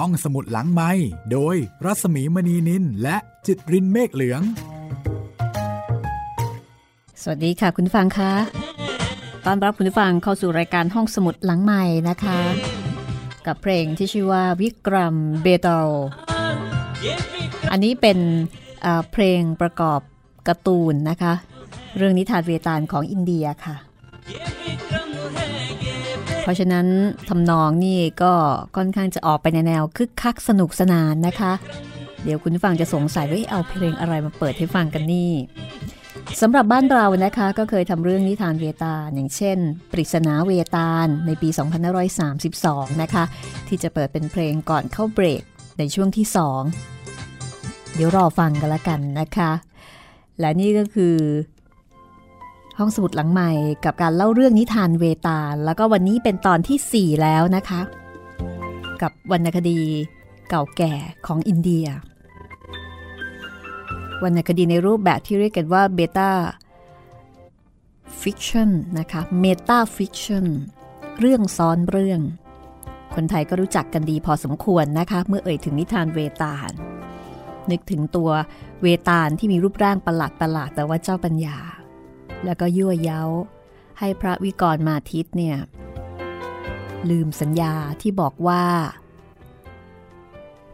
ห้องสมุดหลังไม้โดยรัสมีมณีนินและจิตรินเมฆเหลือง สวัสดีค่ะคุณฟังคะตอนรับคุณฟังเข้าสู่รายการห้องสมุดหลังใหม่นะคะ กับเพลงที่ชื่อว่าวิกรัมเบเตลอันนี้เป็นเพลงประกอบการ์ตูนนะคะ เรื่องนิทานเวตาลของอินเดียค่ะ เพราะฉะนั้นทำนองนี่ก็ค่อนข้างจะออกไปในแนวคึกคักสนุกสนานนะคะ เดี๋ยวคุณฟังจะสงสัยว่าเอาเพลงอะไรมาเปิดให้ฟังกันนี่สำหรับบ้านเรานะคะก็เคยทำเรื่องนิทานเวตาลอย่างเช่น ปริศนาเวตาลในปี 2532 นะคะ ที่จะเปิดเป็นเพลงก่อนเข้าเบรกในช่วงที่ 2 เดี๋ยวรอฟังกันละกันนะคะ และนี่ก็คือ ห้องสมุดหลังใหม่กับการเล่าเรื่องนิทานเวตาล แล้วก็วันนี้เป็นตอนที่ 4 แล้วนะคะ กับวรรณคดีเก่าแก่ของอินเดียวรรณคดีในรูปแบบที่เรียกกันว่า metafiction นะคะ metafiction เรื่องซ้อนเรื่อง คนไทยก็รู้จักกันดีพอสมควรนะคะ เมื่อเอ่ยถึงนิทานเวตาล นึกถึงตัวเวตาลที่มีรูปร่างประหลาดประหลาดแต่ว่าเจ้าปัญญา แล้วก็ยั่วเย้า ให้พระวิกรมาทิตเนี่ย ลืมสัญญาที่บอกว่า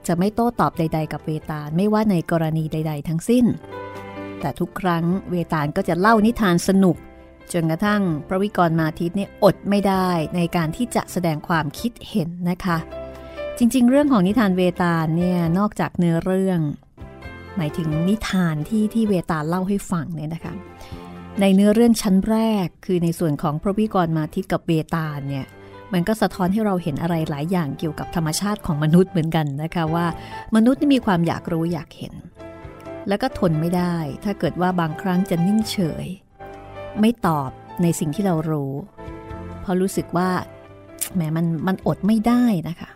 จะไม่โต้ตอบใด ๆ กับเวตาลไม่ว่าในกรณีใด ๆ ทั้งสิ้น แต่ทุกครั้งเวตาลก็จะเล่านิทานสนุก จนกระทั่งพระวิกรมาทิตเนี่ยอดไม่ได้ในการที่จะแสดงความคิดเห็นนะคะ จริง ๆ เรื่องของนิทานเวตาลเนี่ยนอกจากเนื้อเรื่องหมายถึงนิทานที่ที่เวตาลเล่าให้ฟังเนี่ยนะคะ ในเนื้อเรื่องชั้นแรก คือในส่วนของพระวิกรมาทิตกับเวตาลเนี่ยมันก็สะท้อนให้เราเห็นอะไรหลายอย่างเกี่ยวกับธรรมชาติของมนุษย์เหมือนกันนะคะว่า มนุษย์มีความอยากรู้อยากเห็น แล้วก็ทนไม่ได้ ถ้าเกิดว่าบางครั้งจะนิ่งเฉย ไม่ตอบในสิ่งที่เรารู้ เพราะรู้สึกว่าแหมมันมันอดไม่ได้นะคะ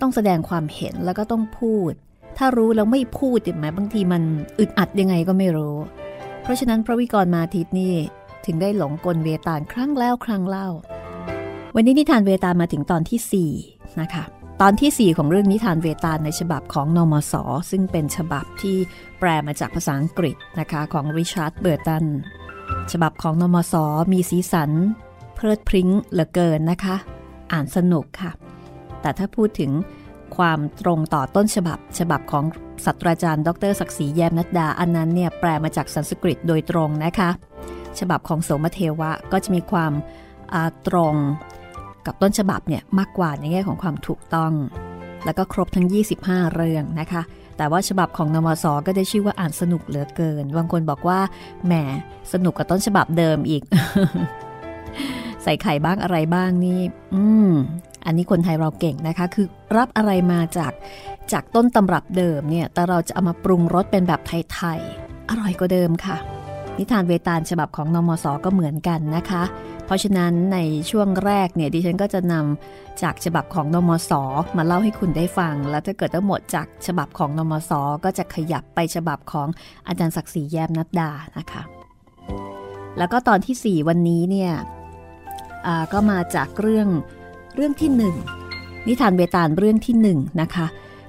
ต้องแสดงความเห็นแล้วก็ต้องพูด ถ้ารู้แล้วไม่พูดแหมบางทีมันอึดอัดยังไงก็ไม่รู้ เพราะฉะนั้นพระวิกรมาทิตนี่ถึงได้หลงกลเวตาลครั้งแล้วครั้งเล่า วันนี้นิทานเวตาลมาถึงตอนที่4นะคะตอนที่ 4 ของเรื่องนิทานเวตาลในฉบับของนมส ซึ่งเป็นฉบับที่แปลมาจากภาษาอังกฤษนะคะของริชาร์ดเบอร์ตันฉบับของนมส มีสีสัน เพลิดพริ้งเหลือเกินนะคะ อ่านสนุกค่ะ แต่ถ้าพูดถึง ความตรงต่อต้นฉบับ ฉบับของศาสตราจารย์ ดรศักดิ์ศรีแยมนัดดา อันนั้นเนี่ยแปลมาจากสันสกฤตโดยตรงนะคะ ฉบับของโสมเทวะก็จะมีความตรงกับต้นฉบับเนี่ยมากกว่าในแง่ของความถูกต้อง แล้วก็ครบทั้ง 25 เรื่องนะคะ แต่ว่าฉบับของนมสก็ได้ชื่อว่าอ่านสนุกเหลือเกิน บางคนบอกว่าแหมสนุกกับต้นฉบับเดิมอีก ใส่ไข่บ้างอะไรบ้างนี่ อืม อันนี้คนไทยเราเก่งนะคะ คือรับอะไรมาจากจากต้นตำรับเดิมเนี่ย แต่เราจะเอามาปรุงรสเป็นแบบไทยๆ อร่อยกว่าเดิมค่ะ นิทานเวตาลฉบับของนมสก็เหมือนกันนะคะ เพราะฉะนั้นในช่วงแรกเนี่ยดิฉันก็จะนำจากฉบับของนมสมาเล่าให้คุณได้ฟัง แล้วถ้าเกิดทั้งหมดจากฉบับของนมสก็จะขยับไปฉบับของอาจารย์ศักดิ์ศรีแย้มนัดดานะคะ แล้วก็ตอนที่ 4 วันนี้เนี่ยก็มาจากเรื่อง เรื่องที่1นิทานเบตาลเรื่องที่1นะคะ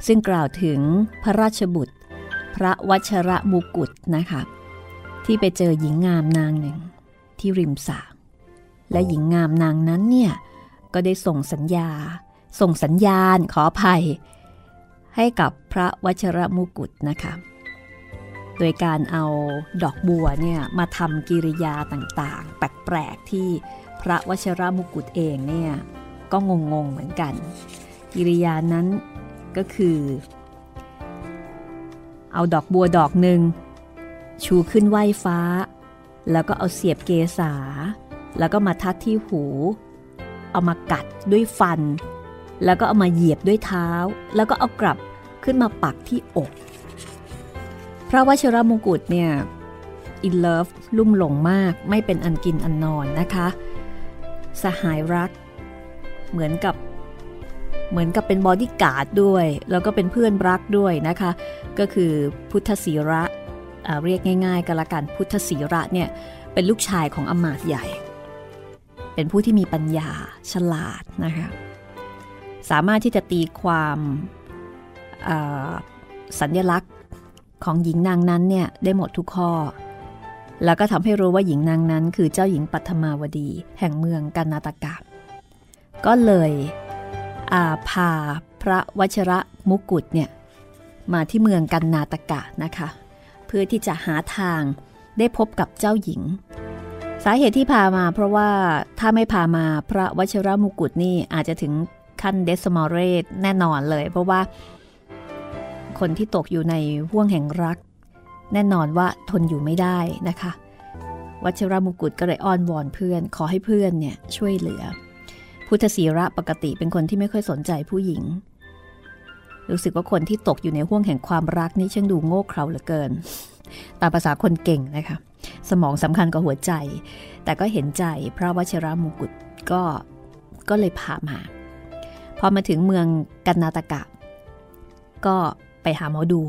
ซึ่งกล่าวถึงพระราชบุตร พระวัชระมุกุฎนะคะที่ไปเจอหญิงงามนางหนึ่งที่ริมสระและหญิงงามนางนั้นเนี่ยก็ได้ส่งสัญญา ส่งสัญญาณขออภัย ให้กับพระวชระมุกุฎนะคะโดยการเอาดอกบัวเนี่ยมาทำกิริยาต่างๆ แปลกๆที่พระวชระมุกุฎเองเนี่ย ก็งงๆเหมือนกัน กิริยานั้นก็คือ เอาดอกบัวดอกหนึ่ง ชูขึ้นไหว้ฟ้า แล้วก็เอาเสียบเกษา แล้วก็มาทัดที่หู เอามากัดด้วยฟัน แล้วก็เอามาเหยียบด้วยเท้า แล้วก็เอากลับขึ้นมาปักที่อก พระวชิรมงกุฎเนี่ย in love ลุ่มหลงมากไม่เป็นอันกินอันนอนนะคะ สหายรัก เหมือนกับเหมือนกับเป็นบอดี้การ์ดด้วย แล้วก็เป็นเพื่อนรักด้วยนะคะ ก็คือพุทธศีระเรียกง่ายๆกันละกันพุทธศีระเนี่ยเป็นลูกชายของอมาตย์ใหญ่ เป็นผู้ที่มีปัญญาฉลาดนะคะสามารถที่จะตีความสัญลักษณ์ของหญิงนางนั้นเนี่ยได้หมดทุกข้อ แล้วก็ทำให้รู้ว่าหญิงนางนั้นคือเจ้าหญิงปัทมาวดี แห่งเมืองกานาตกะ ก็เลยาพาพระวชระมุกุฎเนี่ยมาที่เมืองกันนาตกะนะคะ เพื่อที่จะหาทางได้พบกับเจ้าหญิง สาเหตุที่พามาเพราะว่าถ้าไม่พามาพระวชระมุกุฎนี่อาจจะถึงขั้นเดสมอรเรตแน่นอนเลย เพราะว่า คนที่ตกอยู่ในห่วงแห่งรัก แน่นอนว่าทนอยู่ไม่ได้นะคะ วัชรมุกุฎก็เลยอ้อนวอนเพื่อน ขอให้เพื่อนเนี่ยช่วยเหลือ พุทธศีระปกติเป็นคนที่ไม่ค่อยสนใจผู้หญิง รู้สึกว่าคนที่ตกอยู่ในห่วงแห่งความรักนี่ช่างดูโง่เขลาเหลือเกิน ตามภาษาคนเก่งนะคะ สมองสำคัญกว่าหัวใจ แต่ก็เห็นใจพระวชิรมุกุฎก็ก็เลยพามา พอมาถึงเมืองกันนาตกะ ก็ไปหาหมอดู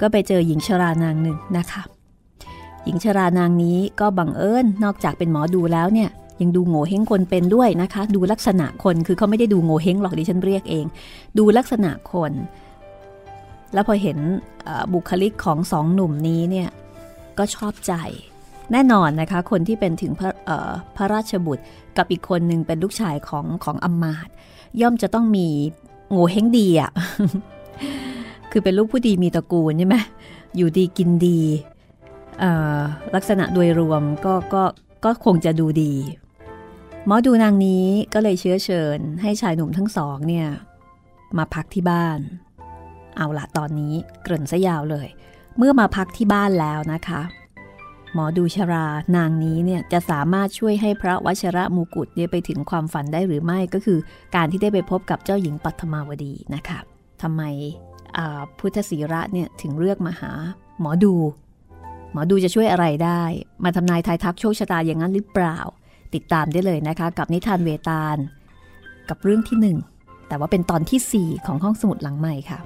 ก็ไปเจอหญิงชรานางหนึ่งนะคะ หญิงชรานางนี้ก็บังเอิญนอกจากเป็นหมอดูแล้วเนี่ย ยังดูโง่เฮงคนเป็นด้วยนะคะ ดูลักษณะคนคือเขาไม่ได้ดูโง่เฮงหรอกดิฉันเรียกเอง ดูลักษณะคน แล้วพอเห็นบุคลิกของสองหนุ่มนี้เนี่ยก็ชอบใจแน่นอนนะคะ คนที่เป็นถึงพระพระราชบุตรกับอีกคนหนึ่งเป็นลูกชายของของอมมาตย่อมจะต้องมีโง่เฮงดีอะคือเป็นลูกผู้ดีมีตระกูลใช่ไหมอยู่ดีกินดีลักษณะโดยรวมก็ก็ก็คงจะดูดี หมอดูนางนี้ก็เลยเชื้อเชิญให้ชายหนุ่มทั้งสองเนี่ย มาพักที่บ้าน เอาละตอนนี้เกริ่นซะยาวเลย เมื่อมาพักที่บ้านแล้วนะคะ หมอดูชรานางนี้เนี่ยจะสามารถช่วยให้พระวชระมูกุฎเนี่ยไปถึงความฝันได้หรือไม่ก็คือ การที่ได้ไปพบกับเจ้าหญิงปัทมาวดีนะคะทำไมพุทธศีระเนี่ยถึงเลือกมาหา หมอดู หมอดูจะช่วยอะไรได้ มาทำนายทายทักโชคชะตาอย่างนั้นหรือเปล่า ติดตามได้เลยนะคะ กับนิทานเวตาล กับเรื่องที่หนึ่งแต่ว่าเป็นตอนที่ 4 ของห้องสมุดหลังใหม่ค่ะ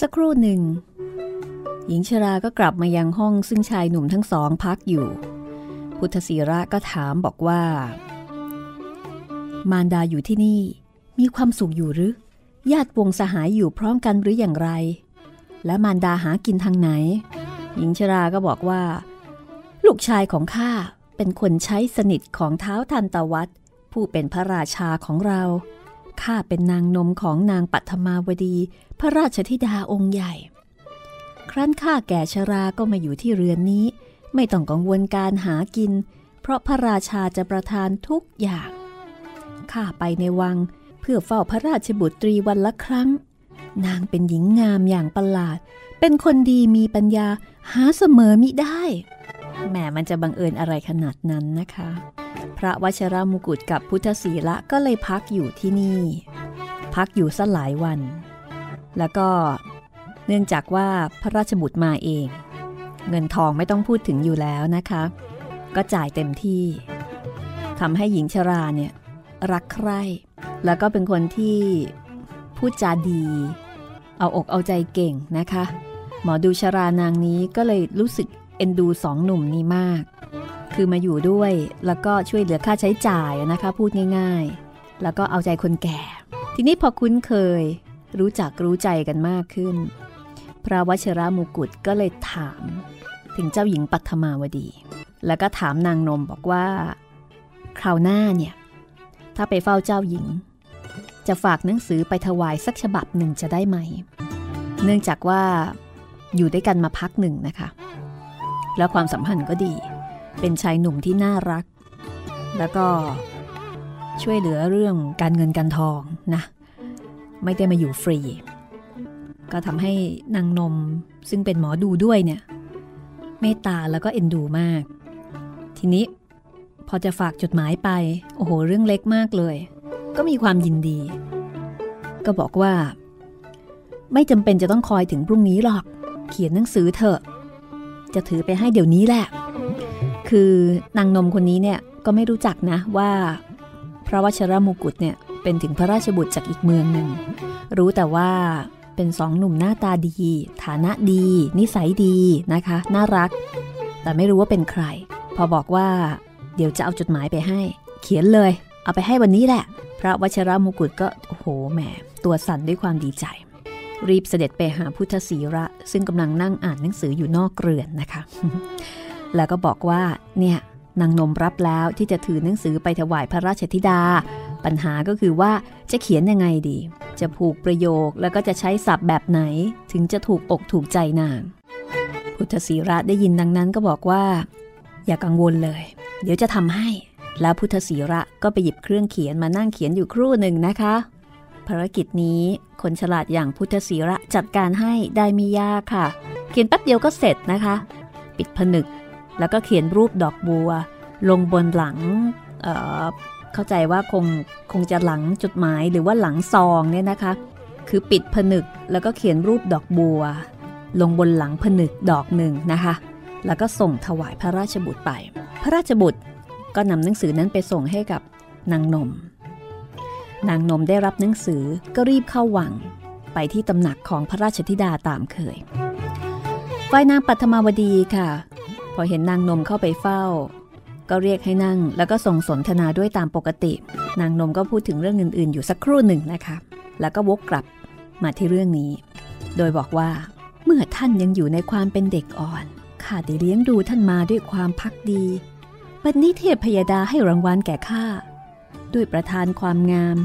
สักครู่หนึ่ง หญิงชราก็กลับมายังห้องซึ่งชายหนุ่มทั้งสองพักอยู่ พุทธศีระก็ถามบอกว่า มารดาอยู่ที่นี่ มีความสุขอยู่หรือ ญาติวงสหายอยู่พร้อมกันหรืออย่างไร และมารดาหากินทางไหน หญิงชราก็บอกว่า ลูกชายของข้า เป็นคนใช้สนิทของเท้าทันตวัตผู้เป็นพระราชาของเรา ข้าเป็นนางนมของนางปัทมาวดี พระราชธิดาองค์ใหญ่ ครั้นข้าแก่ชราก็มาอยู่ที่เรือนนี้ ไม่ต้องกังวลการหากิน เพราะพระราชาจะประทานทุกอย่าง ข้าไปในวังเพื่อเฝ้าพระราชบุตรีวันละครั้ง นางเป็นหญิงงามอย่างประหลาด เป็นคนดีมีปัญญาหาเสมอมิได้ แหมมันจะบังเอิญอะไรขนาดนั้นนะคะ พระวชรามุกุฎกับพุทธศีละก็เลยพักอยู่ที่นี่ พักอยู่สัหลายวัน แล้วก็เนื่องจากว่าพระราชบุตรมาเอง เงินทองไม่ต้องพูดถึงอยู่แล้วนะคะ ก็จ่ายเต็มที่ทำให้หญิงชราเนี่ยรักใคร่ แล้วก็เป็นคนที่พูดจาดี เอาอกเอาใจเก่งนะคะ หมอดูชารานางนี้ก็เลยรู้สึก เอ็นดูสองหนุ่มนี้มาก คือมาอยู่ด้วยแล้วก็ช่วยเหลือค่าใช้จ่ายนะคะ พูดง่าย ๆ แล้วก็เอาใจคนแก่ ทีนี้พอคุ้นเคย รู้จักรู้ใจกันมากขึ้น พระวชระมุกุฎก็เลยถาม ถึงเจ้าหญิงปัทมาวดี แล้วก็ถามนางนมบอกว่า คราวหน้าเนี่ย ถ้าไปเฝ้าเจ้าหญิง จะฝากหนังสือไปถวายสักฉบับหนึ่งจะได้ไหม เนื่องจากว่าอยู่ด้วยกันมาพักหนึ่งนะคะ แล้วความสัมพันธ์ก็ดี เป็นชายหนุ่มที่น่ารัก แล้วก็ช่วยเหลือเรื่องการเงินการทองนะ ไม่ได้มาอยู่ฟรี ก็ทำให้นางนมซึ่งเป็นหมอดูด้วยเนี่ย เมตตาแล้วก็เอ็นดูมาก ทีนี้พอจะฝากจดหมายไป โอ้โห เรื่องเล็กมากเลย ก็มีความยินดี ก็บอกว่า ไม่จำเป็นจะต้องคอยถึงพรุ่งนี้หรอก เขียนหนังสือเถอะ จะถือไปให้เดี๋ยวนี้แหละ คือนางนมคนนี้เนี่ยก็ไม่รู้จักนะว่า พระวชรมุกุฎเนี่ยเป็นถึงพระราชบุตรจากอีกเมืองหนึ่ง รู้แต่ว่าเป็นสองหนุ่มหน้าตาดี ฐานะดี นิสัยดีนะคะ น่ารัก แต่ไม่รู้ว่าเป็นใคร พอบอกว่า เดี๋ยวจะเอาจดหมายไปให้ เขียนเลย เอาไปให้วันนี้แหละ พระวชรมุกุฎก็โอ้โหแหมตัวสั่นด้วยความดีใจ รีบเสด็จไปหาพุทธศีระ ซึ่งกำลังนั่งอ่านหนังสืออยู่นอกเรือนนะคะ แล้วก็บอกว่าเนี่ยนางนมรับแล้วที่จะถือหนังสือไปถวายพระราชธิดา ปัญหาก็คือว่าจะเขียนยังไงดี จะผูกประโยคแล้วก็จะใช้ศัพท์แบบไหน ถึงจะถูกอกถูกใจนาง พุทธศีระได้ยินดังนั้นก็บอกว่า อย่ากังวลเลย เดี๋ยวจะทำให้ แล้วพุทธศีระก็ไปหยิบเครื่องเขียนมานั่งเขียนอยู่ครู่หนึ่งนะคะ ภารกิจนี้คนฉลาดอย่างพุทธศีระจัดการให้ได้ไม่ยากค่ะ เขียนแป๊บเดียวก็เสร็จนะคะ ปิดผนึก แล้วก็เขียนรูปดอกบัว ลงบนหลังเเข้าใจว่าคงคงจะหลังจดหมายหรือว่าหลังซองเนี่ยนะคะ คือปิดผนึกแล้วก็เขียนรูปดอกบัว ลงบนหลังผนึกดอกหนึ่งนะคะ แล้วก็ส่งถวายพระราชบุตรไป พระราชบุตรก็นำหนังสือนั้นไปส่งให้กับนางนม นางนมได้รับหนังสือก็รีบเข้าวัง ไปที่ตำหนักของพระราชธิดาตามเคย ฝ่ายนางปัทมาวดีค่ะ พอเห็นนางนมเข้าไปเฝ้า ก็เรียกให้นั่งแล้วก็ส่งสนทนาด้วยตามปกติ นางนมก็พูดถึงเรื่องอื่น ๆ อยู่สักครู่หนึ่งนะคะ แล้วก็วกกลับมาที่เรื่องนี้ โดยบอกว่า เมื่อท่านยังอยู่ในความเป็นเด็กอ่อนข้าได้เลี้ยงดูท่านมาด้วยความพักดีบัดนี้เทพพยดาให้รางวัลแก่ข้า ด้วยประทานความงาม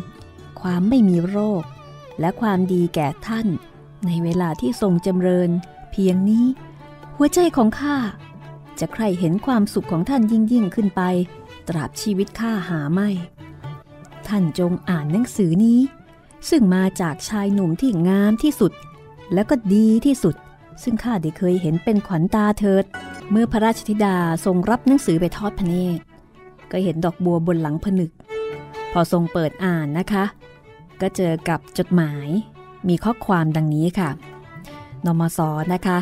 ความไม่มีโรค และความดีแก่ท่าน ในเวลาที่ทรงจำเริญ เพียงนี้ หัวใจของข้าจะใครเห็นความสุขของท่านยิ่งยิ่งขึ้นไป ตราบชีวิตข้าหาไม่ ท่านจงอ่านหนังสือนี้ ซึ่งมาจากชายหนุ่มที่งามที่สุด และก็ดีที่สุด ซึ่งข้าได้เคยเห็นเป็นขวัญตาเถิด เมื่อพระราชธิดาทรงรับหนังสือไปทอดพระเนตรก็เห็นดอกบัวบนหลังผนึก พอทรงเปิดอ่านนะคะ ก็เจอกับจดหมายมีข้อความดังนี้ค่ะนมสนะคะ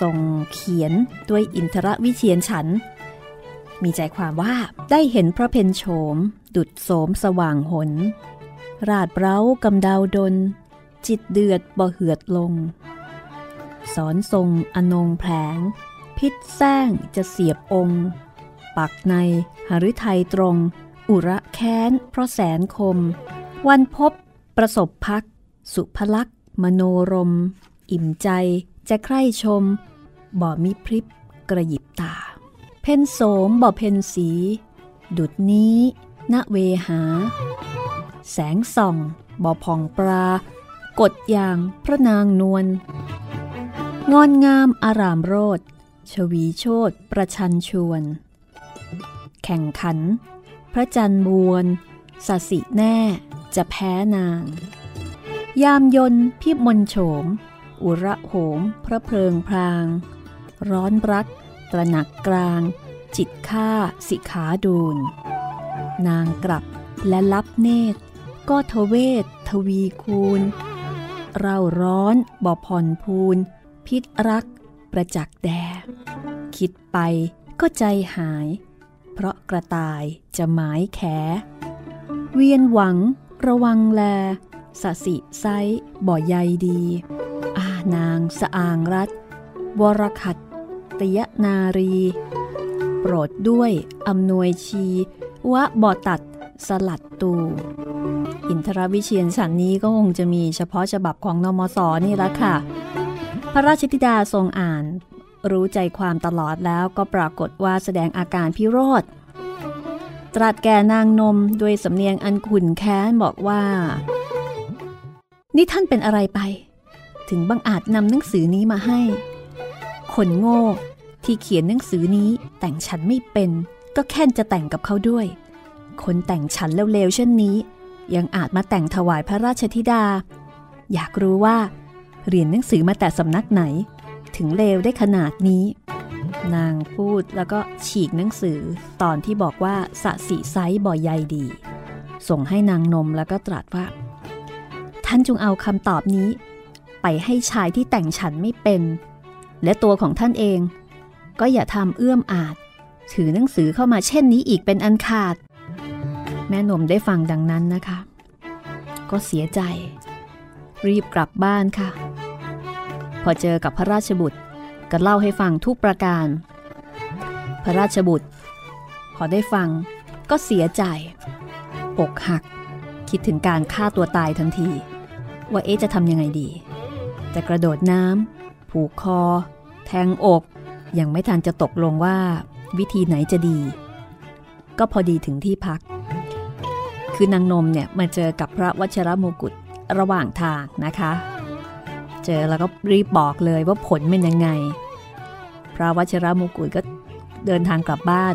ทรงเขียนด้วยอินทรวิเชียนฉัน มีใจความว่าได้เห็นพระเพนโฉม ดุดโสมสว่างหน ราดเร้ากำดาวดน จิตเดือดบ่เหือดลง สอนทรงอนงแผลง พิษแซงจะเสียบองค์ ปักในหฤทัยตรง อุระแค้น เพราะแสนคม วันพบ ประสบพัก สุภลักษ์มโนรม อิ่มใจจะใคร่ชม บ่มิพริบกระยิบตา เพนโสมบ่เพนสี ดุดนี้ ณเวหา แสงส่อง บ่พองปลากดอย่างพระนางนวลงอนงามอารามโรดชวีโชดประชันชวน แข่งขัน ระจันทร์บวนสสิแน่จะแพ้นาง ยามยนพิมลโฉม อุระโหม พระเพลิงพราง ร้อนรัก ตระหนักกลาง จิตฆ่าสิขาดูน นางกลับและลับเนตร ก็ทเวททวีคูณ เราร้อนบ่ผ่อนพูน พิษรัก ประจักษ์แด คิดไปก็ใจหาย เพราะกระต่ายจะหมายแข เวียนหวัง ระวังแลสสิไซบ่ใยดี อานางสะอางรัฐวรคัตตยนารี โปรดด้วยอำนวยชี วะบอตัดสลัดตู อินทรวิเชียนฉันนี้ก็คงจะมีเฉพาะฉบับของนมสนี่ละค่ะ พระราชธิดาทรงอ่าน รู้ใจความตลอดแล้วก็ปรากฏว่าแสดงอาการพิโรธ ตรัสแก่นางนมด้วยสำเนียงอันขุนแค้นบอกว่า นี่ท่านเป็นอะไรไป ถึงบังอาจนำหนังสือนี้มาให้ คนโง่ที่เขียนหนังสือนี้แต่งฉันไม่เป็น ก็แค่จะแต่งกับเขาด้วย คนแต่งฉันเลวๆเช่นนี้ ยังอาจมาแต่งถวายพระราชธิดา อยากรู้ว่า เรียนหนังสือมาแต่สำนักไหน ถึงเลวได้ขนาดนี้ นางพูดแล้วก็ฉีกหนังสือตอนที่บอกว่าสะสีไซบ่อใยดี ส่งให้นางนมแล้วก็ตรัสว่า ท่านจงเอาคำตอบนี้ ไปให้ชายที่แต่งฉันไม่เป็น และตัวของท่านเอง ก็อย่าทำเอื้อมอาจ ถือหนังสือเข้ามาเช่นนี้อีกเป็นอันขาด แม่นมได้ฟังดังนั้นนะคะ ก็เสียใจ รีบกลับบ้านค่ะ พอเจอกับพระราชบุตรก็เล่าให้ฟังทุกประการ พระราชบุตร พอได้ฟังก็เสียใจ อกหัก คิดถึงการฆ่าตัวตายทันที ว่าเอ๊จะทำยังไงดีจะกระโดดน้ำผูกคอ แทงอก ยังไม่ทันจะตกลงว่าวิธีไหนจะดี ก็พอดีถึงที่พัก คือนางนมเนี่ยมาเจอกับพระวชิรมกุฎระหว่างทางนะคะ เจอแล้วก็รีบบอกเลยว่าผลเป็นยังไง พระวชิรมกุฎก็เดินทางกลับบ้าน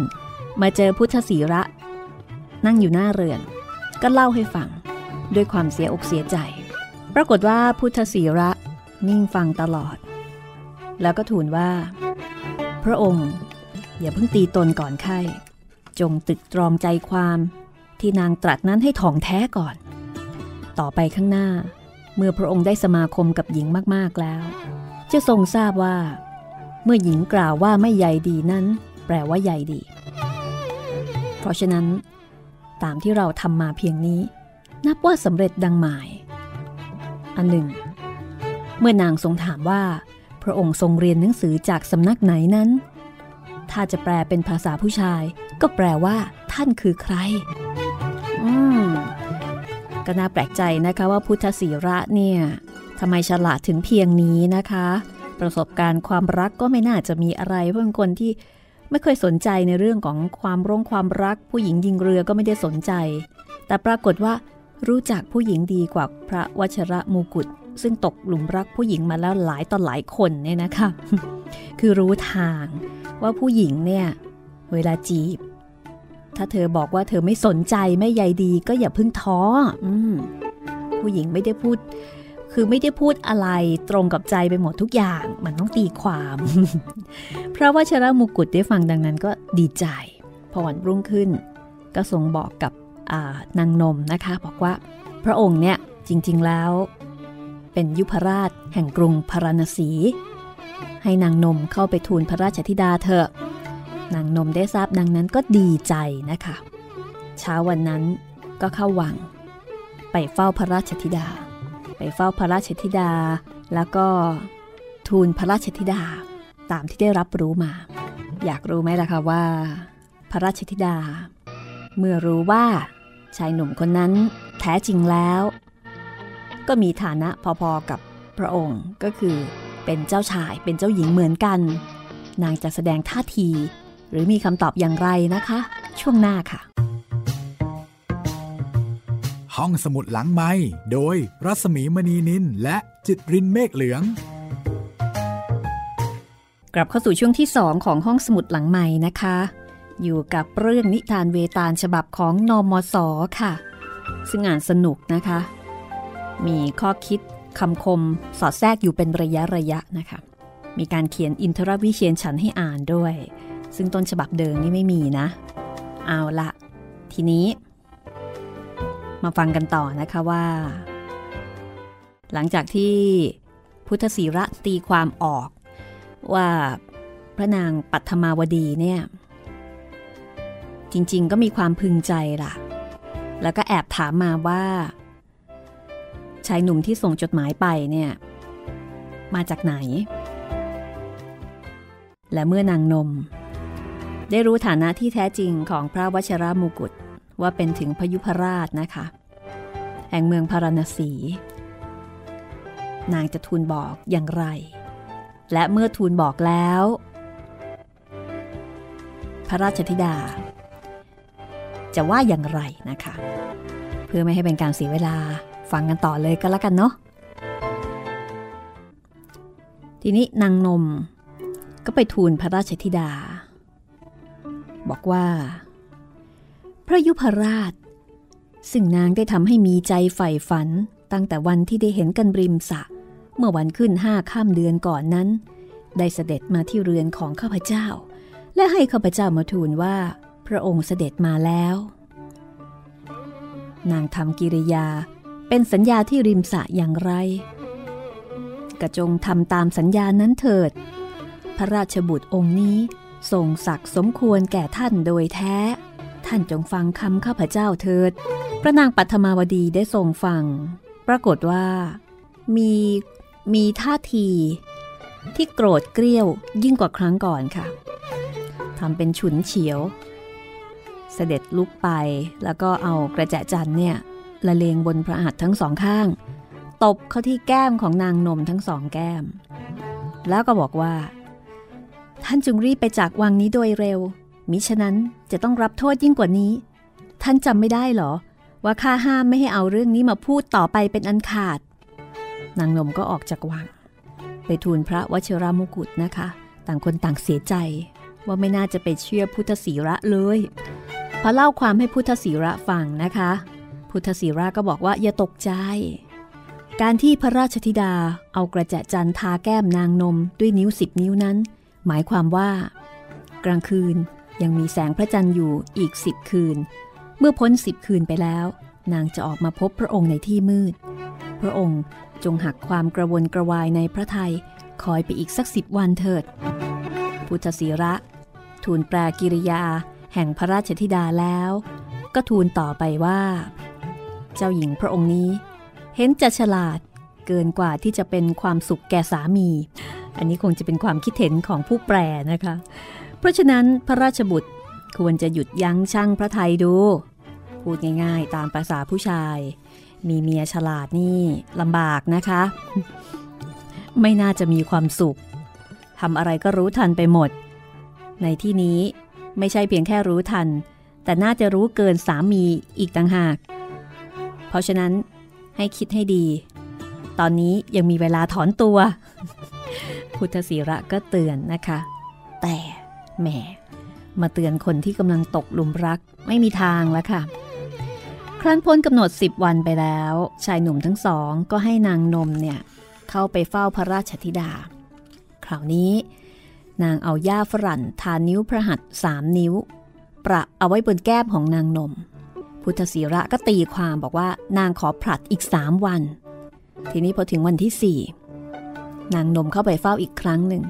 มาเจอพุทธศีระ นั่งอยู่หน้าเรือน ก็เล่าให้ฟังด้วยความเสียอกเสียใจ ปรากฏว่าพุทธศีระนิ่งฟังตลอด แล้วก็ทูลว่า พระองค์ อย่าเพิ่งตีตนก่อนไข้จงตึกตรองใจความที่นางตรัสนั้นให้ถ่องแท้ก่อน ต่อไปข้างหน้า เมื่อพระองค์ได้สมาคมกับหญิงมากๆแล้ว จะทรงทราบว่า เมื่อหญิงกล่าวว่าไม่ใหญ่ดีนั้น แปลว่าใหญ่ดี เพราะฉะนั้น ตามที่เราทำมาเพียงนี้ นับว่าสำเร็จดังหมาย อันหนึ่ง เมื่อนางทรงถามว่า พระองค์ทรงเรียนหนังสือจากสำนักไหนนั้น ถ้าจะแปลเป็นภาษาผู้ชาย ก็แปลว่า ท่านคือใคร อืม ก็น่าแปลกใจนะคะว่าพุทธศีระเนี่ยทำไมฉลาดถึงเพียงนี้นะคะ ประสบการณ์ความรักก็ไม่น่าจะมีอะไรเพราะเป็นคนที่ไม่เคยสนใจในเรื่องของความร่งความรัก ผู้หญิงยิงเรือก็ไม่ได้สนใจ แต่ปรากฏว่ารู้จักผู้หญิงดีกว่าพระวชระมูกุฎซึ่งตกหลุมรักผู้หญิงมาแล้วหลายต่อหลายคนเนี่ยนะคะ คือรู้ทางว่าผู้หญิงเนี่ย เวลาจีบ ถ้าเธอบอกว่าเธอไม่สนใจไม่ใยดีก็อย่าพิ่งท้ออผู้หญิงไม่ได้พูด คือไม่ได้พูดอะไรตรงกับใจไปหมดทุกอย่างมันต้องตีความพระวชระมุกุฎได้ฟังดังนั้นก็ดีใจ พอวันรุ่งขึ้น ก็ทรงบอกกับนางนมนะคะบอกว่า พระองค์เนี่ยจริงๆแล้ว เป็นยุพราชแห่งกรุงพาราณสี ให้นางนมเข้าไปทูลพระราชธิดาเถอะ นางนมได้ทราบดังนั้นก็ดีใจนะคะ เช้าวันนั้นก็เข้าวัง ไปเฝ้าพระราชธิดา ไปเฝ้าพระราชธิดา แล้วก็ทูลพระราชธิดาตามที่ได้รับรู้มา อยากรู้ไหมล่ะคะว่า พระราชธิดา เมื่อรู้ว่าชายหนุ่มคนนั้นแท้จริงแล้ว ก็มีฐานะพอๆกับพระองค์ก็คือเป็นเจ้าชายเป็นเจ้าหญิงเหมือนกัน นางจะแสดงท่าที หรือมีคำตอบอย่างไรนะคะ ช่วงหน้าค่ะ ห้องสมุดหลังไม้โดยรัศมีมณีนินและจิตรินเมฆเหลือง กลับเข้าสู่ช่วงที่ 2 ของห้องสมุดหลังใหม่นะคะ อยู่กับเรื่องนิทานเวตาลฉบับของนอมศค่ะ ซึ่งอ่านสนุกนะคะ มีข้อคิดคำคมสอดแทรกอยู่เป็นระยะระยะนะคะ มีการเขียนอินทรวิเชียนฉันให้อ่านด้วย ซึ่งต้นฉบับเดิมนี่ไม่มีนะ เอาละทีนี้ มาฟังกันต่อนะคะว่า หลังจากที่พุทธศีระตีความออก ว่าพระนางปัทมาวดีเนี่ย จริงๆก็มีความพึงใจล่ะ แล้วก็แอบถามมาว่าชายหนุ่มที่ส่งจดหมายไปเนี่ย มาจากไหน และเมื่อนางนม ได้รู้ฐานะที่แท้จริงของพระวชรามุกุฎว่าเป็นถึงพยุพราชนะคะ แห่งเมืองพาราณสี นางจะทูลบอกอย่างไร และเมื่อทูลบอกแล้ว พระราชธิดา จะว่าอย่างไรนะคะ เพื่อไม่ให้เป็นการเสียเวลาฟังกันต่อเลยก็แล้วกันเนาะทีนี้นางนมก็ไปทูลพระราชธิดา บอกว่า พระยุพราช ซึ่งนางได้ทำให้มีใจใฝ่ฝันตั้งแต่วันที่ได้เห็นกันริมสะ เมื่อวันขึ้นห้าข้ามเดือนก่อนนั้น ได้เสด็จมาที่เรือนของข้าพเจ้า และให้ข้าพเจ้ามาทูลว่า พระองค์เสด็จมาแล้ว นางทำกิริยาเป็นสัญญาที่ริมสะอย่างไร กระจงทำตามสัญญานั้นเถิด พระราชบุตรองค์นี้ ทรงศักดิ์สมควรแก่ท่านโดยแท้ ท่านจงฟังคำข้าพเจ้าเถิด พระนางปัทมาวดีได้ทรงฟัง ปรากฏว่า มีมีท่าที ที่โกรธเกรี้ยวยิ่งกว่าครั้งก่อนค่ะทำเป็นฉุนเฉียว เสด็จลุกไปแล้วก็เอากระแจจันเนี่ยละเลงบนพระหัตถ์ทั้งสองข้างตตบเข้าที่แก้มของนางนมทั้งสองแก้ม แล้วก็บอกว่า ท่านจงรีบไปจากวังนี้โดยเร็ว มิฉะนั้นจะต้องรับโทษยิ่งกว่านี้ ท่านจำไม่ได้หรอ ว่าข้าห้ามไม่ให้เอาเรื่องนี้มาพูดต่อไปเป็นอันขาด นางนมก็ออกจากวัง ไปทูลพระวชิรามุกุฎนะคะ ต่างคนต่างเสียใจว่าไม่น่าจะไปเชื่อพุทธศีระเลย พอเล่าความให้พุทธศีระฟังนะคะ พุทธศีระก็บอกว่าอย่าตกใจ การที่พระราชธิดาเอากระจจันทาแก้มนางนมด้วยนิ้วสิบนิ้วนั้น หมายความว่า กลางคืนยังมีแสงพระจันทร์อยู่อีกสิบคืน เมื่อพ้นสิบคืนไปแล้ว นางจะออกมาพบพระองค์ในที่มืด พระองค์จงหักความกระวนกระวายในพระไทยคอยไปอีกสักสิบวันเถิด พุทธศีระ ทูลแปลกิริยา แห่งพระราชธิดาแล้ว ก็ทูลต่อไปว่า เจ้าหญิงพระองค์นี้ เห็นจะฉลาด เกินกว่าที่จะเป็นความสุขแก่สามี อันนี้คงจะเป็นความคิดเห็นของผู้แปลนะคะ เพราะฉะนั้นพระราชบุตรควรจะหยุดยั้งชั่งพระไทยดู พูดง่ายๆ ตามภาษาผู้ชาย มีเมียฉลาดนี่ลำบากนะคะ ไม่น่าจะมีความสุขทำอะไรก็รู้ทันไปหมด ในที่นี้ไม่ใช่เพียงแค่รู้ทัน แต่น่าจะรู้เกินสามีอีกต่างหาก เพราะฉะนั้นให้คิดให้ดี ตอนนี้ยังมีเวลาถอนตัว พุทธศีระก็เตือนนะคะ แต่แหมมาเตือนคนที่กำลังตกหลุมรักไม่มีทางแล้วค่ะ ครั้นพ้นกำหนด 10 วันไปแล้ว ชายหนุ่มทั้งสองก็ให้นางนมเนี่ย เข้าไปเฝ้าพระราชธิดา คราวนี้ นางเอาย่าฝรั่นทานิ้วพระหัตสามนิ้ว ประเอาไว้บนแก้มของนางนม พุทธศีระก็ตีความบอกว่านางขอผลัดอีกสามวัน ทีนี้พอถึงวันที่สี่นางนมเข้าไปเฝ้าอีกครั้งหนึ่ง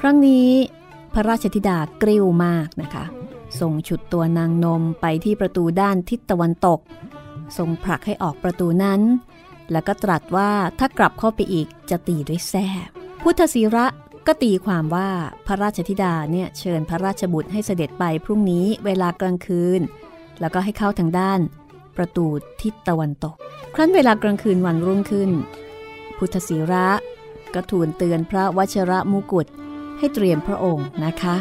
ครั้งนี้พระราชธิดากริ้วมากนะคะส่งฉุดตัวนางนมไปที่ประตูด้านทิศตะวันตกทรงผลักให้ออกประตูนั้น แล้วก็ตรัสว่าถ้ากลับเข้าไปอีกจะตีด้วยแส้พุทธศีระก็ตีความว่าพระราชธิดาเนี่ยเชิญพระราชบุตรให้เสด็จไปพรุ่งนี้เวลากลางคืน แล้วก็ให้เข้าทางด้าน ประตูทิศตะวันตก ครั้นเวลากลางคืนวันรุ่งขึ้น พุทธศีระก็ทูลเตือนพระวชระมุกุฎให้เตรียมพระองค์นะคะ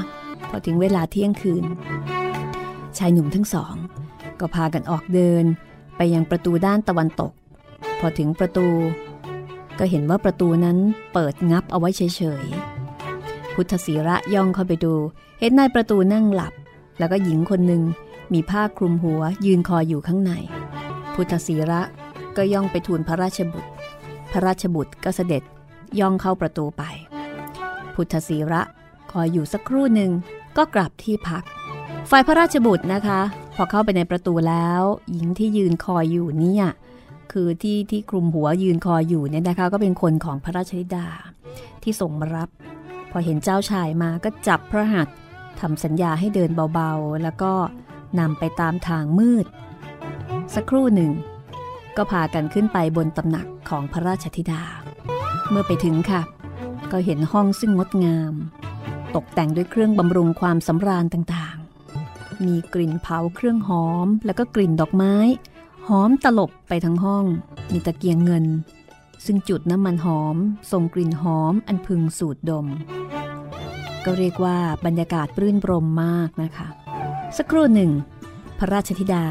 พอถึงเวลาเที่ยงคืน ชายหนุ่มทั้งสอง ก็พากันออกเดินไปยังประตูด้านตะวันตก พอถึงประตู ก็เห็นว่าประตูนั้นเปิดงับเอาไว้เฉยๆ พุทธศีระย่องเข้าไปดู เห็นนายประตูนั่งหลับ แล้วก็หญิงคนหนึ่ง มีผ้าคลุมหัวยืนคอยอยู่ข้างใน พุทธศีระก็ย่องไปทูลพระราชบุตร พระราชบุตรก็เสด็จย่องเข้าประตูไป พุทธศีระคอยอยู่สักครู่หนึ่งก็กลับที่พัก ฝ่ายพระราชบุตรนะคะ พอเข้าไปในประตูแล้ว หญิงที่ยืนคอยอยู่เนี่ยคือที่ที่คลุมหัวยืนคอยอยู่เนี่ยนะคะ ก็เป็นคนของพระราชธิดาที่ส่งมารับ พอเห็นเจ้าชายมาก็จับพระหัตถ์ทำสัญญาให้เดินเบาๆ แล้วก็ นำไปตามทางมืด สักครู่หนึ่ง ก็พากันขึ้นไปบนตำหนักของพระราชธิดา เมื่อไปถึงค่ะ ก็เห็นห้องซึ่งงดงาม ตกแต่งด้วยเครื่องบำรุงความสำราญต่างๆ มีกลิ่นเผาเครื่องหอม แล้วก็กลิ่นดอกไม้ หอมตลบไปทั้งห้อง มีตะเกียงเงิน ซึ่งจุดน้ำมันหอมส่งกลิ่นหอมอันพึงสูดดมก็เรียกว่าบรรยากาศปรื่นรมมากนะคะ สักครู่หนึ่ง พระราชธิดา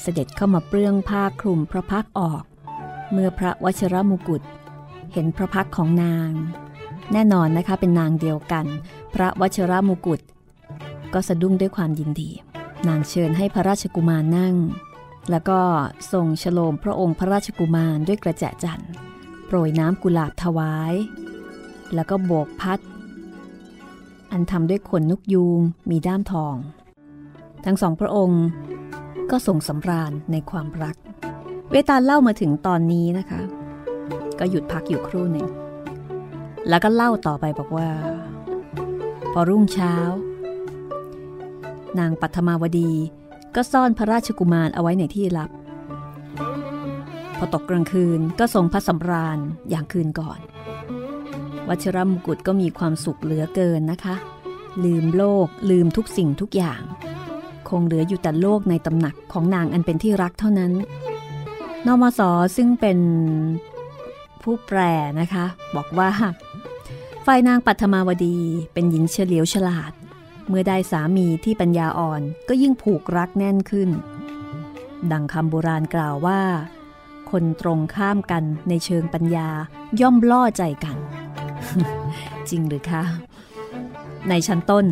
เสด็จเข้ามาเปลื้องผ้าคลุมพระพักออก เมื่อพระวชิรมุกุฎเห็นพระพักของนาง แน่นอนนะคะเป็นนางเดียวกัน พระวชิรมุกุฎก็สะดุ้งด้วยความยินดี นางเชิญให้พระราชกุมารนั่ง แล้วก็ทรงฉโลมพระองค์พระราชกุมารด้วยกระแจจันทร์โปรยน้ำกุหลาบถวาย แล้วก็โบกพัด อันทำด้วยขนนกยูงมีด้ามทอง ทั้งสองพระองค์ก็ส่งสำราญในความรัก เวตาลเล่ามาถึงตอนนี้นะคะ ก็หยุดพักอยู่ครู่หนึ่ง แล้วก็เล่าต่อไปบอกว่า พอรุ่งเช้า นางปัทมาวดีก็ซ่อนพระราชกุมารเอาไว้ในที่ลับ พอตกกลางคืนก็ทรงพระสำราญอย่างคืนก่อน วัชรมกุฎก็มีความสุขเหลือเกินนะคะ ลืมโลกลืมทุกสิ่งทุกอย่าง คงเหลืออยู่แต่โลกในตำหนักของนางอันเป็นที่รักเท่านั้น นมสซึ่งเป็นผู้แปลนะคะ บอกว่า ฝ่ายนางปัทมาวดีเป็นหญิงเฉลียวฉลาด เมื่อได้สามีที่ปัญญาอ่อนก็ยิ่งผูกรักแน่นขึ้น ดังคำโบราณกล่าวว่า คนตรงข้ามกันในเชิงปัญญาย่อมล่อใจกัน จริงหรือคะ ในชั้นต้น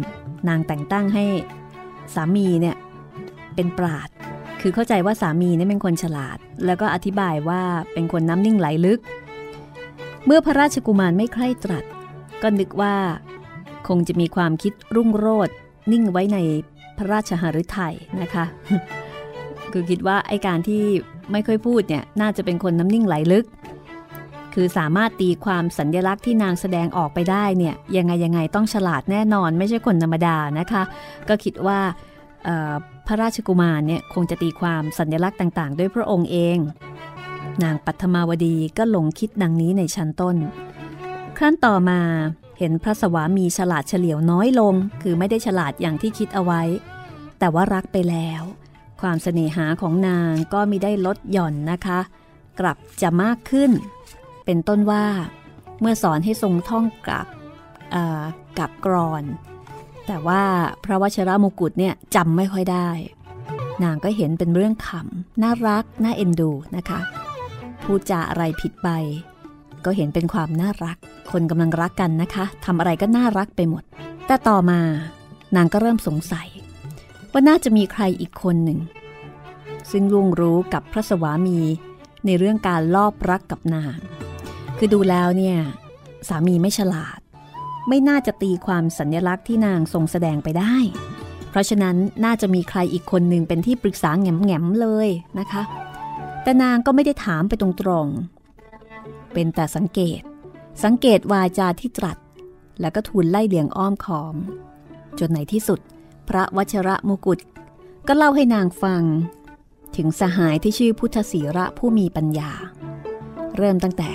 นางแต่งตั้งให้ สามีเนี่ยเป็นปราด คือเข้าใจว่าสามีนี่เป็นคนฉลาด แล้วก็อธิบายว่าเป็นคนน้ำนิ่งไหลลึก เมื่อพระราชกุมารไม่ใคร่ตรัส ก็นึกว่า คงจะมีความคิดรุ่งโรจน์นิ่งไว้ในพระราชหฤทัยนะคะ คือคิดว่าไอการที่ไม่ค่อยพูดเนี่ยน่าจะเป็นคนน้ำนิ่งไหลลึก คือสามารถตีความสัญญลักษณ์ที่นางแสดงออกไปได้เนี่ยยังไงยังไงต้องฉลาดแน่นอน ไม่ใช่คนธรรมดานะคะ ก็คิดว่าพระราชกุมารเนี่ยคงจะตีความสัญลักษณ์ต่าง ๆ ด้วยพระองค์เอง นางปัทมาวดีก็หลงคิดดังนี้ในชั้นต้น ครั้นต่อมาเห็นพระสวามีฉลาดเฉลียวน้อยลง คือไม่ได้ฉลาดอย่างที่คิดเอาไว้ แต่ว่ารักไปแล้ว ความเสน่หาของนางก็มีได้ลดหย่อนนะคะ กลับจะมากขึ้น เป็นต้นว่า เมื่อสอนให้ทรงท่องกับกับกรอน แต่ว่าพระวชระมกุฎเนี่ยจำไม่ค่อยได้ นางก็เห็นเป็นเรื่องขำน่ารัก น่าเอ็นดูนะคะ พูดจาอะไรผิดไป ก็เห็นเป็นความน่ารัก คนกำลังรักกันนะคะทำอะไรก็น่ารักไปหมด แต่ต่อมานางก็เริ่มสงสัย ว่าน่าจะมีใครอีกคนหนึ่ง ซึ่งลุงรู้กับพระสวามีในเรื่องการลอบรักกับนาง คือดูแล้วเนี่ยสามีไม่ฉลาด ไม่น่าจะตีความสัญญลักษณ์ที่นางทรงแสดงไปได้ เพราะฉะนั้นน่าจะมีใครอีกคนหนึ่งเป็นที่ปรึกษาแง่มๆเลยนะคะ แต่นางก็ไม่ได้ถามไปตรงๆ เป็นแต่สังเกต สังเกตวาจาที่ตรัส แล้วก็ทูลไล่เลียงอ้อมขอม จนในที่สุด พระวชระมุกุฎก็เล่าให้นางฟัง ถึงสหายที่ชื่อพุทธศีระผู้มีปัญญา เริ่มตั้งแต่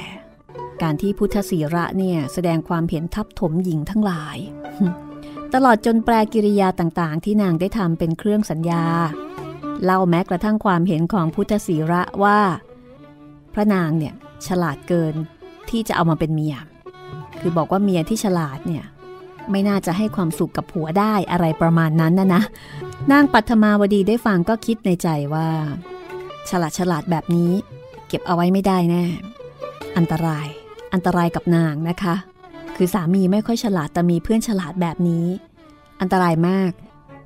การที่พุทธศีระเนี่ยแสดงความเห็นทับถมหญิงทั้งหลาย ตลอดจนแปลกิริยาต่างๆ ที่นางได้ทำเป็นเครื่องสัญญา เล่าแม้กระทั่งความเห็นของพุทธศีระว่า พระนางเนี่ยฉลาดเกินที่จะเอามาเป็นเมีย คือบอกว่าเมียที่ฉลาดเนี่ยไม่น่าจะให้ความสุขกับผัวได้อะไรประมาณนั้นนะนะ นางปัทมาวดีได้ฟังก็คิดในใจว่า ฉลาดฉลาดแบบนี้ เก็บเอาไว้ไม่ได้แน่ อันตราย อันตรายกับนางนะคะ คือสามีไม่ค่อยฉลาดแต่มีเพื่อนฉลาดแบบนี้ อันตรายมาก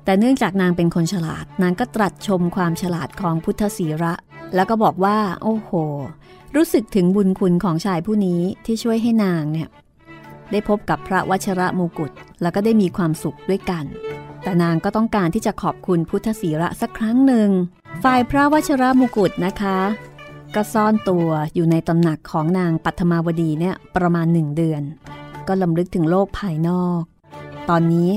แต่เนื่องจากนางเป็นคนฉลาด นางก็ตรัสชมความฉลาดของพุทธศีระ แล้วก็บอกว่า โอ้โห รู้สึกถึงบุญคุณของชายผู้นี้ที่ช่วยให้นางเนี่ยได้พบกับพระวชระมกุฎแล้วก็ได้มีความสุขด้วยกัน แต่นางก็ต้องการที่จะขอบคุณพุทธศีระสักครั้งหนึ่ง ฝ่ายพระวชระมกุฎนะคะ ก็ซ่อนตัวอยู่ในตำหนักของนางปัทมาวดีเนี่ยประมาณหนึ่งเดือน ก็ลำลึกถึงโลกภายนอก ตอนนี้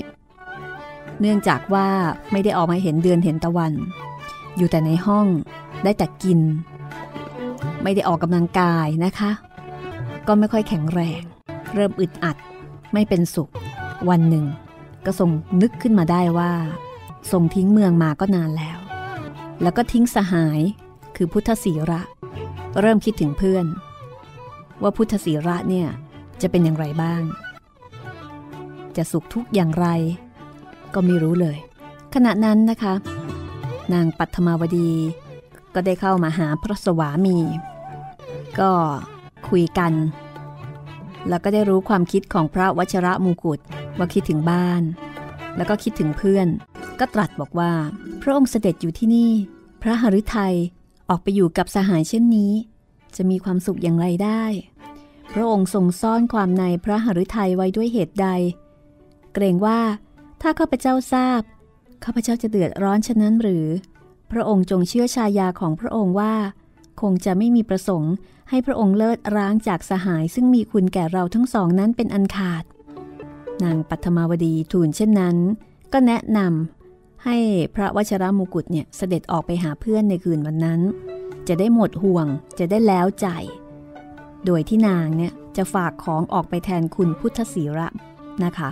เนื่องจากว่าไม่ได้ออกมาเห็นเดือนเห็นตะวัน อยู่แต่ในห้องได้แต่กิน ไม่ได้ออกกำลังกายนะคะ ก็ไม่ค่อยแข็งแรง เริ่มอึดอัด ไม่เป็นสุข วันหนึ่ง ก็ทรงนึกขึ้นมาได้ว่าทรงทิ้งเมืองมาก็นานแล้ว แล้วก็ทิ้งสหายคือพุทธศีระ เริ่มคิดถึงเพื่อน ว่าพุทธศีระเนี่ยจะเป็นอย่างไรบ้าง จะสุขทุกข์อย่างไร ก็ไม่รู้เลย ขณะนั้นนะคะ นางปัทมาวดี ก็ได้เข้ามาหาพระสวามี ก็คุยกัน แล้วก็ได้รู้ความคิดของพระวชระมูกุฎว่าคิดถึงบ้าน แล้วก็คิดถึงเพื่อน ก็ตรัสบอกว่า พระองค์เสด็จอยู่ที่นี่ พระหฤทัย ออกไปอยู่กับสหายเช่นนี้ จะมีความสุขอย่างไรได้ พระองค์ทรงซ่อนความในพระหฤทัยไว้ด้วยเหตุใด เกรงว่าถ้าข้าพเจ้าทราบข้าพเจ้าจะเดือดร้อนฉะนั้นหรือ พระองค์จงเชื่อชายาของพระองค์ว่า คงจะไม่มีประสงค์ให้พระองค์เลิศร้างจากสหายซึ่งมีคุณแก่เราทั้งสองนั้นเป็นอันขาด นางปัทมาวดีทูลเช่นนั้น ก็แนะนำ ให้พระวชรมุกุฎเนี่ยเสด็จออกไปหาเพื่อนในคืนวันนั้น จะได้หมดห่วงจะได้แล้วใจ โดยที่นางเนี่ยจะฝากของออกไปแทนคุณพุทธศีระนะคะ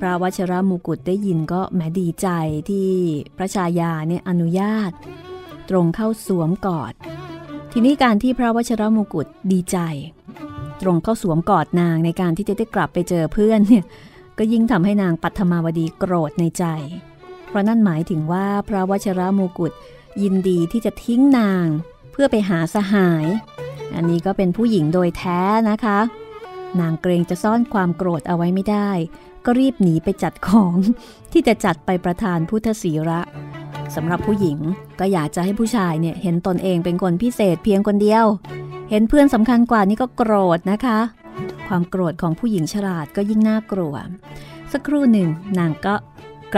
พระวชรมุกุฎได้ยินก็แหมดีใจที่พระชายาเนี่ยอนุญาต ตรงเข้าสวมกอด ทีนี้การที่พระวชรมุกุฎดีใจ ตรงเข้าสวมกอดนางในการที่จะได้กลับไปเจอเพื่อนเนี่ยก็ยิ่งทำให้นางปัทมาวดีโกรธในใจ ราะนั่นหมายถึงว่าพระวชรมกุฎยินดีที่จะทิ้งนาง เพื่อไปหาสหาย อันนี้ก็เป็นผู้หญิงโดยแท้นะคะ นางเกรงจะซ่อนความโกรธเอาไว้ไม่ได้ ก็รีบหนีไปจัดของ ที่จะจัดไปประทานพุทธศีระสำหรับผู้หญิงก็อยากจะให้ผู้ชายเนี่ยเห็นตนเองเป็นคนพิเศษเพียงคนเดียว เห็นเพื่อนสำคัญกว่านี่ก็โกรธนะคะ ความโกรธของผู้หญิงฉลาดก็ยิ่งน่ากลัว สักครู่หนึ่งนางก็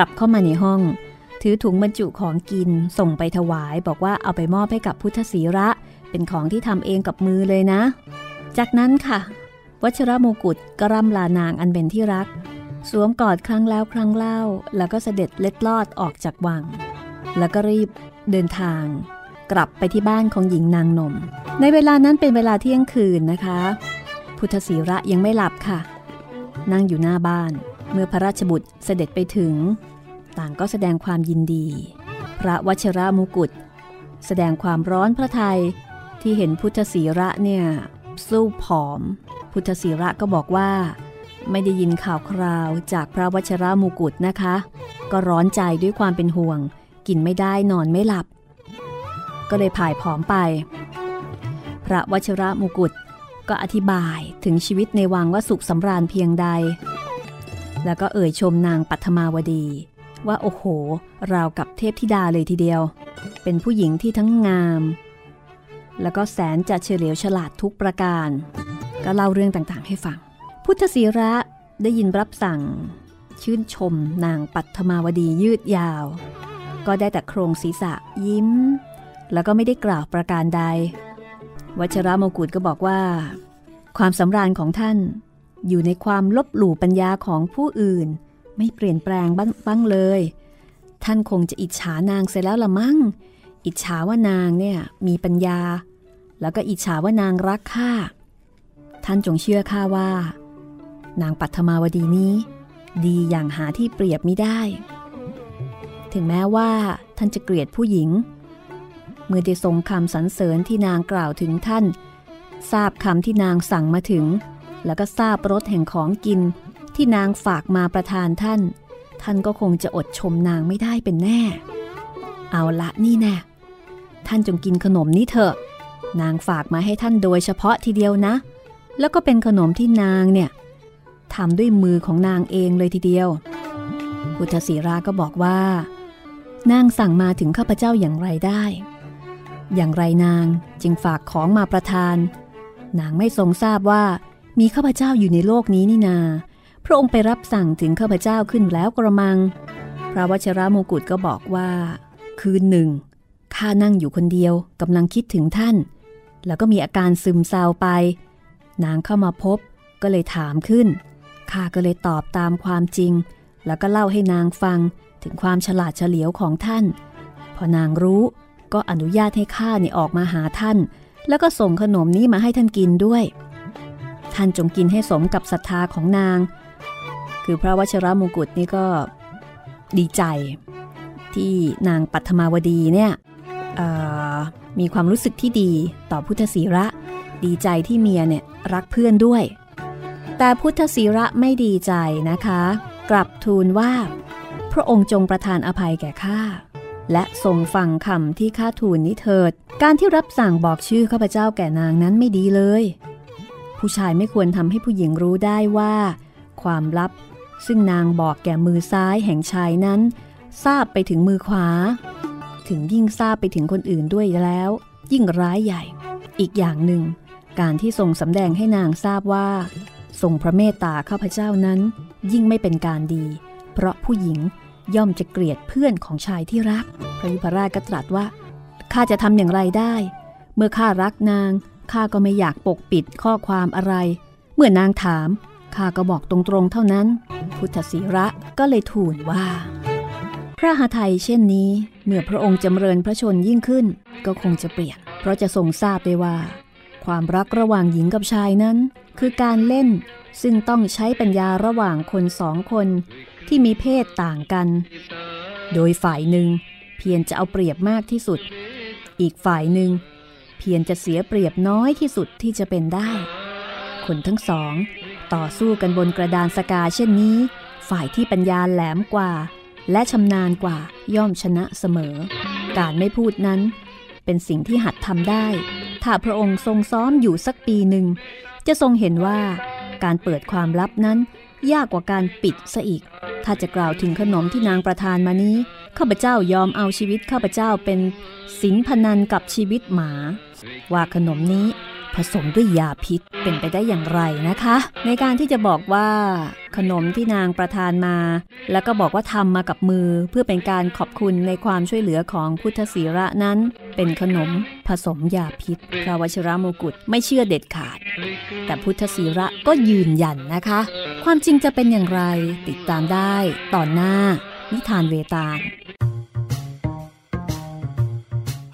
กลับเข้ามาในห้อง ถือถุงบรรจุของกินส่งไปถวายบอกว่าเอาไปมอบให้กับพุทธศีระ เป็นของที่ทำเองกับมือเลยนะ จากนั้นค่ะ วัชรมกุฎก็ร่ำลานางอันเป็นที่รัก สวมกอดครั้งแล้วครั้งเล่า แล้วก็เสด็จเล็ดลอดออกจากวัง แล้วก็รีบเดินทาง กลับไปที่บ้านของหญิงนางนม ในเวลานั้นเป็นเวลาเที่ยงคืนนะคะ พุทธศีระยังไม่หลับค่ะ นั่งอยู่หน้าบ้าน เมื่อพระราชบุตรเสด็จไปถึง ต่างก็แสดงความยินดี พระวชรามุกุฎแสดงความร้อนพระทัยที่เห็นพุทธศีระเนี่ยสู้ผอม พุทธศีระก็บอกว่า ไม่ได้ยินข่าวคราวจากพระวชรามุกุฎนะคะ ก็ร้อนใจด้วยความเป็นห่วง กินไม่ได้นอนไม่หลับ ก็เลยผายผอมไป พระวชระมุกุฎก็อธิบายถึงชีวิตในวังว่าสุขสำราญเพียงใด แล้วก็เอ่ยชมนางปัทมาวดี ว่าโอ้โห ราวกับเทพธิดาเลยทีเดียว เป็นผู้หญิงที่ทั้งงาม แล้วก็แสนจะเฉลียวฉลาดทุกประการ ก็เล่าเรื่องต่างๆ ให้ฟัง พุทธศีระได้ยินรับสั่ง ชื่นชมนางปัทมาวดียืดยาว ก็ได้แต่โครงศีรษะยิ้ม แล้วก็ไม่ได้กล่าวประการใด วัชระมกุฎก็บอกว่า ความสำราญของท่าน อยู่ในความลบหลู่ปัญญาของผู้อื่น ไม่เปลี่ยนแปลงบ้างเลย ท่านคงจะอิจฉานางเสียแล้วละมั้ง อิจฉาว่านางเนี่ยมีปัญญา แล้วก็อิจฉาว่านางรักข้า ท่านจงเชื่อข้าว่า นางปัทมาวดีนี้ ดีอย่างหาที่เปรียบไม่ได้ ถึงแม้ว่าท่านจะเกลียดผู้หญิง เมื่อได้ทรงคำสรรเสริญที่นางกล่าวถึงท่าน ทราบคำที่นางสั่งมาถึง แล้วก็ทราบรสแห่งของกินที่นางฝากมาประทานท่าน ท่านก็คงจะอดชมนางไม่ได้เป็นแน่ เอาละนี่แน่ท่านจงกินขนมนี้เถอะ นางฝากมาให้ท่านโดยเฉพาะทีเดียวนะ แล้วก็เป็นขนมที่นางเนี่ยทำด้วยมือของนางเองเลยทีเดียวพุทธศีราก็บอกว่า นางสั่งมาถึงข้าพเจ้าอย่างไรได้ อย่างไรนางจึงฝากของมาประทาน นางไม่ทรงทราบว่า มีข้าพเจ้าอยู่ในโลกนี้นี่นา พระองค์ไปรับสั่งถึงข้าพเจ้าขึ้นแล้วกระมัง พระวชระมงกุฎก็บอกว่า คืนหนึ่งข้านั่งอยู่คนเดียวกำลังคิดถึงท่าน แล้วก็มีอาการซึมเศร้าไป นางเข้ามาพบก็เลยถามขึ้นข้าก็เลยตอบตามความจริง แล้วก็เล่าให้นางฟังถึงความฉลาดเฉลียวของท่าน พอนางรู้ก็อนุญาตให้ข้าเนี่ยออกมาหาท่าน แล้วก็ส่งขนมนี้มาให้ท่านกินด้วย ท่านจงกินให้สมกับศรัทธาของนาง คือพระวชรมงกุฎนี่ก็ดีใจ ที่นางปัทมาวดีเนี่ยมีความรู้สึกที่ดีต่อพุทธศีระ ดีใจที่เมียเนี่ยรักเพื่อนด้วย แต่พุทธศีระไม่ดีใจนะคะ กลับทูลว่า พระองค์จงประทานอภัยแก่ข้าและทรงฟังคำที่ข้าทูลนี้เถิด การที่รับสั่งบอกชื่อข้าพเจ้าแก่นางนั้นไม่ดีเลย ผู้ชายไม่ควรทำให้ผู้หญิงรู้ได้ว่า ความลับ ซึ่งนางบอกแก่มือซ้ายแห่งชายนั้น ทราบไปถึงมือขวา ถึงยิ่งทราบไปถึงคนอื่นด้วยแล้ว ยิ่งร้ายใหญ่ อีกอย่างหนึ่ง การที่ทรงสำแดงให้นางทราบว่า ทรงพระเมตตาข้าพเจ้านั้น ยิ่งไม่เป็นการดี เพราะผู้หญิงย่อมจะเกลียดเพื่อนของชายที่รัก พระยุพราชก็ตรัสว่าข้าจะทำอย่างไรได้ เมื่อข้ารักนาง ข้าก็ไม่อยากปกปิดข้อความอะไร เมื่อนางถามข้าก็บอกตรงๆเท่านั้น พุทธศีระก็เลยทูลว่า พระหทัยเช่นนี้เมื่อพระองค์จำเริญพระชนยิ่งขึ้น ก็คงจะเปลี่ยน เพราะจะทรงทราบได้ว่า ความรักระหว่างหญิงกับชายนั้น คือการเล่นซึ่งต้องใช้ปัญญาระหว่างคนสองคนที่มีเพศต่างกัน โดยฝ่ายหนึ่งเพียรจะเอาเปรียบมากที่สุด อีกฝ่ายหนึ่ง เพียรจะเสียเปรียบน้อยที่สุดที่จะเป็นได้ คนทั้งสอง ต่อสู้กันบนกระดานสกาเช่นนี้ ฝ่ายที่ปัญญาแหลมกว่า และชำนาญกว่าย่อมชนะเสมอ การไม่พูดนั้น เป็นสิ่งที่หัดทำได้ ถ้าพระองค์ทรงซ้อมอยู่สักปีหนึ่ง จะทรงเห็นว่าการเปิดความลับนั้นยากกว่าการปิดซะอีก ถ้าจะกล่าวถึงขนมที่นางประทานมานี้ ข้าพเจ้ายอมเอาชีวิตข้าพเจ้าเป็นสินพนันกับชีวิตหมา ว่าขนมนี้ผสมด้วยยาพิษเป็นไปได้อย่างไรนะคะ ในการที่จะบอกว่าขนมที่นางประทานมา แล้วก็บอกว่าทำมากับมือเพื่อเป็นการขอบคุณในความช่วยเหลือของพุทธศีระนั้น เป็นขนมผสมยาพิษพระวชิรมกุฎไม่เชื่อเด็ดขาด แต่พุทธศีระก็ยืนยันนะคะ ความจริงจะเป็นอย่างไรติดตามได้ตอนหน้านิทานเวตาล